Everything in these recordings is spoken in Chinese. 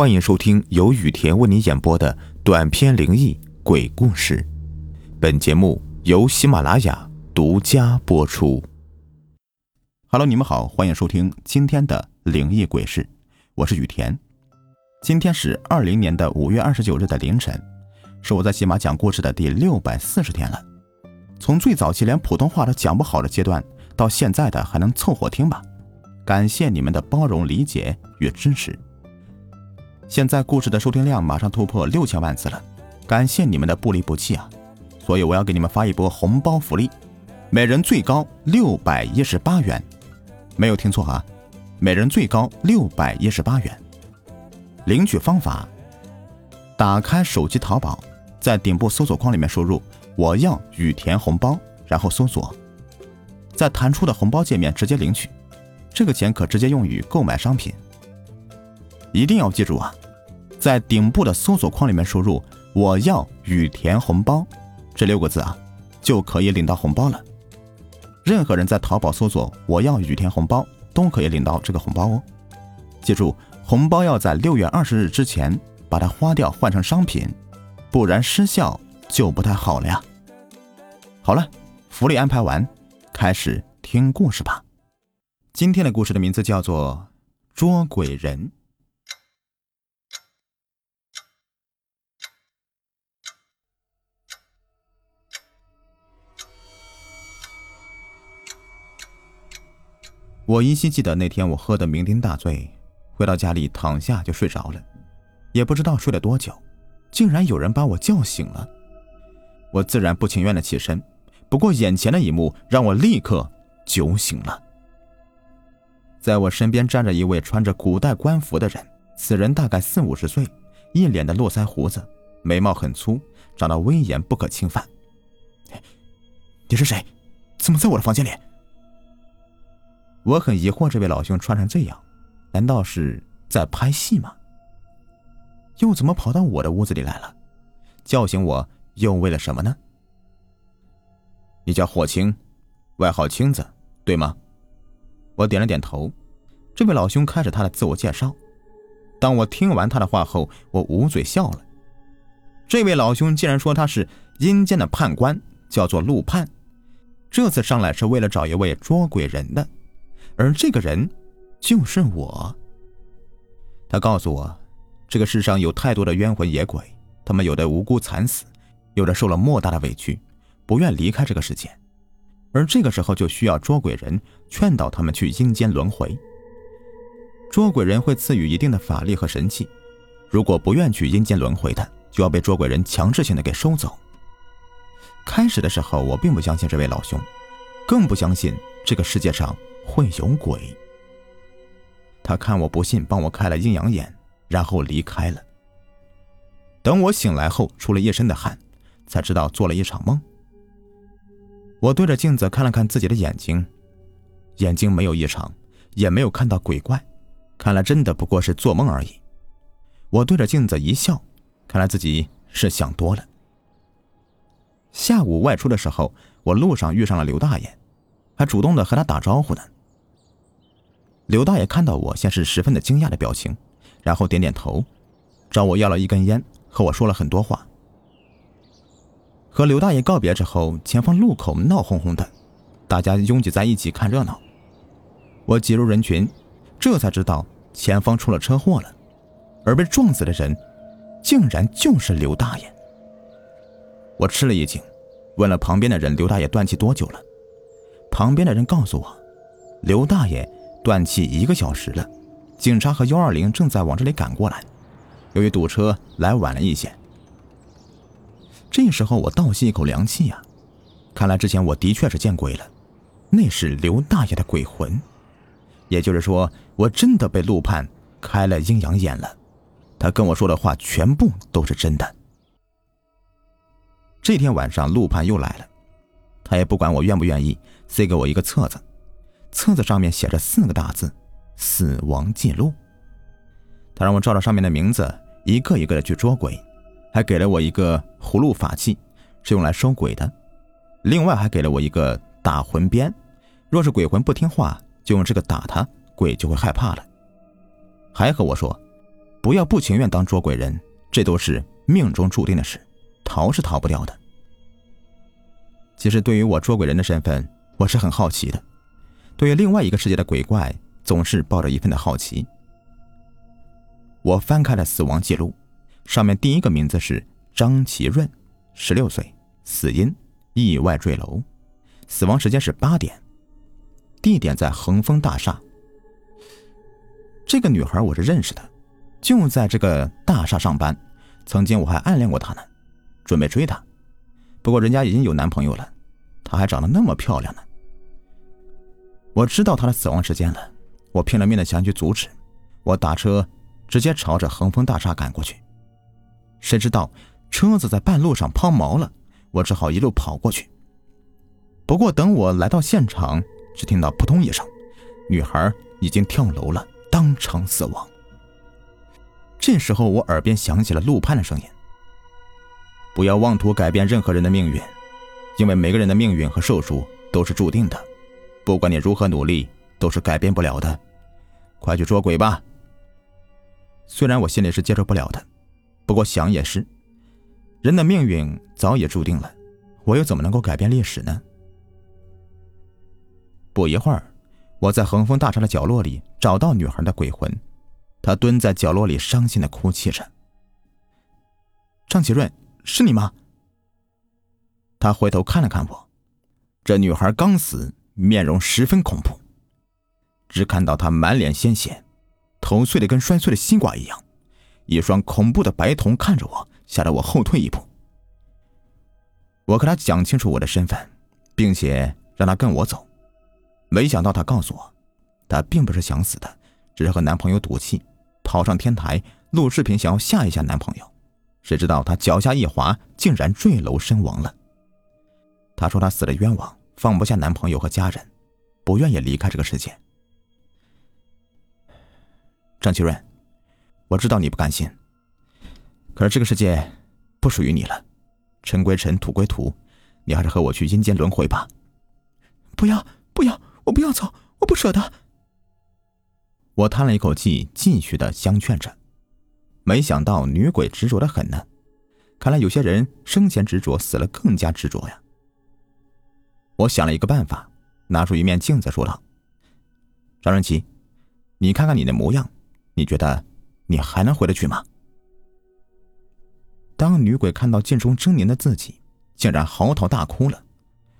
欢迎收听由雨田为你演播的短篇灵异鬼故事。本节目由喜马拉雅独家播出。Hello，你们好，欢迎收听今天的灵异鬼事，我是雨田。今天是二零年的五月二十九日的凌晨，是我在喜马讲故事的第六百四十天了。从最早期连普通话都讲不好的阶段，到现在的还能凑合听吧。感谢你们的包容、理解与支持。现在故事的收听量马上突破六千万次了，感谢你们的不离不弃啊！所以我要给你们发一波红包福利，每人最高六百一十八元，没有听错啊，每人最高六百一十八元。领取方法：打开手机淘宝，在顶部搜索框里面输入“我要雨田红包”，然后搜索，在弹出的红包界面直接领取。这个钱可直接用于购买商品。一定要记住啊，在顶部的搜索框里面输入“我要雨田红包”这六个字啊，就可以领到红包了。任何人在淘宝搜索“我要雨田红包”都可以领到这个红包哦。记住，红包要在六月二十日之前把它花掉换成商品，不然失效就不太好了呀。好了，福利安排完，开始听故事吧。今天的故事的名字叫做《捉鬼人》。我依稀记得那天我喝得酩酊大醉，回到家里躺下就睡着了，也不知道睡了多久，竟然有人把我叫醒了。我自然不情愿的起身，不过眼前的一幕让我立刻酒醒了。在我身边站着一位穿着古代官服的人，此人大概四五十岁，一脸的络腮胡子，眉毛很粗，长得威严不可侵犯。你是谁？怎么在我的房间里？我很疑惑，这位老兄穿成这样，难道是在拍戏吗？又怎么跑到我的屋子里来了？叫醒我又为了什么呢？你叫霍青，外号青子，对吗？我点了点头，这位老兄开始他的自我介绍。当我听完他的话后，我捂嘴笑了。这位老兄竟然说他是阴间的判官，叫做陆判，这次上来是为了找一位捉鬼人的，而这个人就是我。他告诉我，这个世上有太多的冤魂野鬼，他们有的无辜惨死，有的受了莫大的委屈，不愿离开这个世界。而这个时候就需要捉鬼人劝导他们去阴间轮回。捉鬼人会赐予一定的法力和神器，如果不愿去阴间轮回的，就要被捉鬼人强制性的给收走。开始的时候，我并不相信这位老兄，更不相信这个世界上会有鬼。他看我不信，帮我开了阴阳眼，然后离开了。等我醒来后，出了一身的汗，才知道做了一场梦。我对着镜子看了看自己的眼睛，眼睛没有异常，也没有看到鬼怪，看来真的不过是做梦而已。我对着镜子一笑，看来自己是想多了。下午外出的时候，我路上遇上了刘大爷，还主动的和他打招呼呢。刘大爷看到我，先是十分的惊讶的表情，然后点点头，找我要了一根烟，和我说了很多话。和刘大爷告别之后，前方路口闹哄哄的，大家拥挤在一起看热闹。我挤入人群，这才知道前方出了车祸了，而被撞死的人，竟然就是刘大爷。我吃了一惊，问了旁边的人：“刘大爷断气多久了？”旁边的人告诉我：“刘大爷断气一个小时了，警察和幺二零正在往这里赶过来，由于堵车来晚了一些。”这时候我倒吸一口凉气呀，看来之前我的确是见鬼了，那是刘大爷的鬼魂，也就是说我真的被陆判开了阴阳眼了，他跟我说的话全部都是真的。这天晚上陆判又来了，他也不管我愿不愿意，塞给我一个册子，册子上面写着四个大字：死亡记录。他让我照着上面的名字一个一个的去捉鬼。还给了我一个葫芦法器，是用来收鬼的。另外还给了我一个打魂鞭，若是鬼魂不听话，就用这个打他，鬼就会害怕了。还和我说，不要不情愿当捉鬼人，这都是命中注定的事，逃是逃不掉的。其实对于我捉鬼人的身份，我是很好奇的。对于另外一个世界的鬼怪，总是抱着一份的好奇。我翻开了死亡记录，上面第一个名字是张其润，十六岁，死因意外坠楼，死亡时间是八点，地点在恒丰大厦。这个女孩我是认识的，就在这个大厦上班，曾经我还暗恋过她呢，准备追她。不过人家已经有男朋友了，她还长得那么漂亮呢。我知道她的死亡时间了，我拼了命的想去阻止。我打车直接朝着恒丰大厦赶过去，谁知道车子在半路上抛锚了，我只好一路跑过去。不过等我来到现场，只听到扑通一声，女孩已经跳楼了，当场死亡。这时候我耳边响起了陆盼的声音。不要妄图改变任何人的命运，因为每个人的命运和寿数都是注定的，不管你如何努力，都是改变不了的。快去捉鬼吧！虽然我心里是接受不了的，不过想也是，人的命运早已注定了，我又怎么能够改变历史呢？不一会儿，我在恒丰大厦的角落里找到女孩的鬼魂，她蹲在角落里伤心的哭泣着。张启润。是你吗？他回头看了看我，这女孩刚死，面容十分恐怖。只看到他满脸鲜血，头碎的跟摔碎的西瓜一样，一双恐怖的白瞳看着我，吓得我后退一步。我和他讲清楚我的身份，并且让他跟我走，没想到他告诉我，他并不是想死的，只是和男朋友赌气，跑上天台录视频，想要吓一吓男朋友。谁知道他脚下一滑，竟然坠楼身亡了。他说他死了冤枉，放不下男朋友和家人，不愿意离开这个世界。张启润，我知道你不甘心，可是这个世界不属于你了，尘归尘，土归土，你还是和我去阴间轮回吧。不要，不要，我不要走，我不舍得。我叹了一口气，继续的相劝着。没想到女鬼执着的很呢，看来有些人生前执着，死了更加执着呀。我想了一个办法，拿出一面镜子说道：“张润奇，你看看你的模样，你觉得你还能回得去吗？”当女鬼看到镜中狰狞的自己，竟然嚎啕大哭了，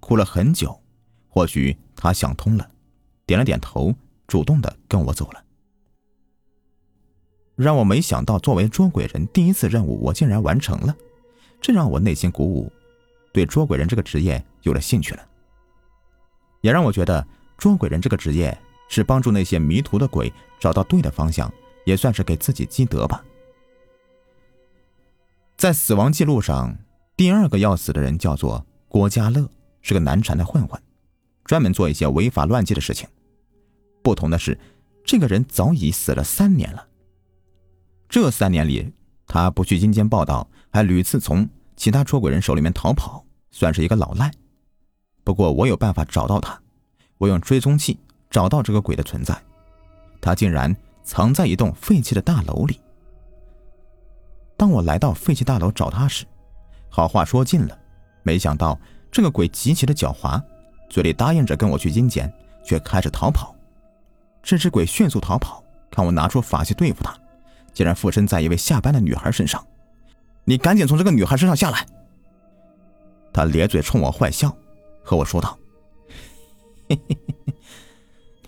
哭了很久。或许她想通了，点了点头，主动的跟我走了。让我没想到，作为捉鬼人，第一次任务我竟然完成了，这让我内心鼓舞，对捉鬼人这个职业有了兴趣了。也让我觉得，捉鬼人这个职业是帮助那些迷途的鬼找到对的方向，也算是给自己积德吧。在死亡记录上，第二个要死的人叫做郭家乐，是个难缠的混混，专门做一些违法乱纪的事情。不同的是，这个人早已死了三年了。这三年里，他不去阴间报道，还屡次从其他捉鬼人手里面逃跑，算是一个老赖。不过我有办法找到他，我用追踪器找到这个鬼的存在，他竟然藏在一栋废弃的大楼里。当我来到废弃大楼找他时，好话说尽了，没想到这个鬼极其的狡猾，嘴里答应着跟我去阴间，却开始逃跑。这只鬼迅速逃跑，看我拿出法器对付他。竟然附身在一位下班的女孩身上，你赶紧从这个女孩身上下来！他咧嘴冲我坏笑，和我说道：“，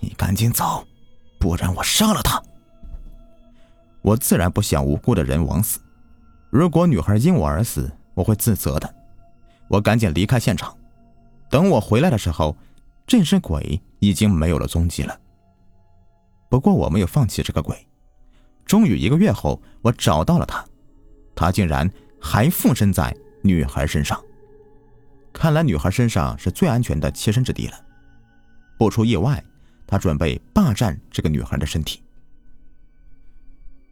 你赶紧走，不然我杀了他。”我自然不想无辜的人枉死，如果女孩因我而死，我会自责的。我赶紧离开现场，等我回来的时候，这只鬼已经没有了踪迹了。不过我没有放弃这个鬼。终于一个月后，我找到了他，他竟然还附身在女孩身上。看来女孩身上是最安全的栖身之地了。不出意外，他准备霸占这个女孩的身体。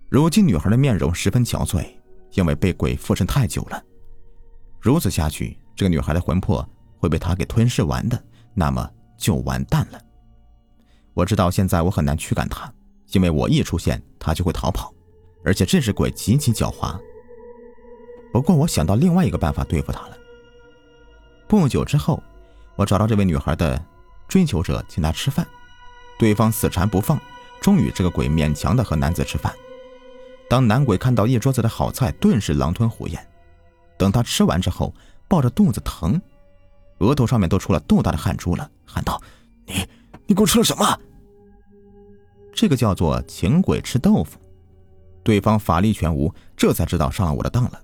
如今女孩的面容十分憔悴，因为被鬼附身太久了。如此下去，这个女孩的魂魄会被他给吞噬完的，那么就完蛋了。我知道现在我很难驱赶她。因为我一出现，他就会逃跑，而且这只鬼极其狡猾。不过我想到另外一个办法对付他了。不久之后，我找到这位女孩的追求者，请她吃饭，对方死缠不放，终于这个鬼勉强的和男子吃饭。当男鬼看到一桌子的好菜，顿时狼吞虎咽。等他吃完之后，抱着肚子疼，额头上面都出了豆大的汗珠了，喊道：“你，你给我吃了什么？”这个叫做请鬼吃豆腐。对方法力全无，这才知道上了我的当了。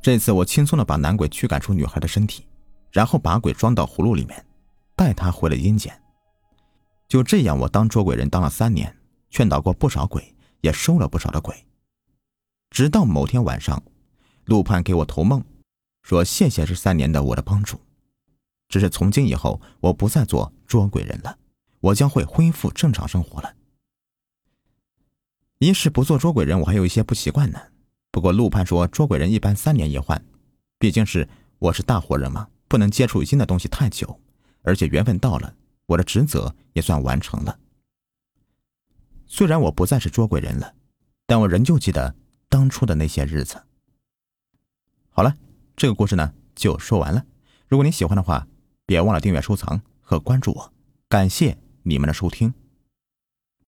这次我轻松的把男鬼驱赶出女孩的身体，然后把鬼装到葫芦里面，带他回了阴间。就这样，我当捉鬼人当了三年，劝导过不少鬼，也收了不少的鬼。直到某天晚上。陆盼给我投梦，说谢谢这三年的我的帮助，只是从今以后我不再做捉鬼人了，我将会恢复正常生活了。一是不做捉鬼人，我还有一些不习惯呢。不过陆盼说捉鬼人一般三年一换，毕竟是我是大活人嘛，不能接触新的东西太久，而且缘分到了，我的职责也算完成了。虽然我不再是捉鬼人了，但我仍旧记得当初的那些日子。好了，这个故事呢就说完了。如果您喜欢的话，别忘了订阅、收藏和关注我。感谢你们的收听。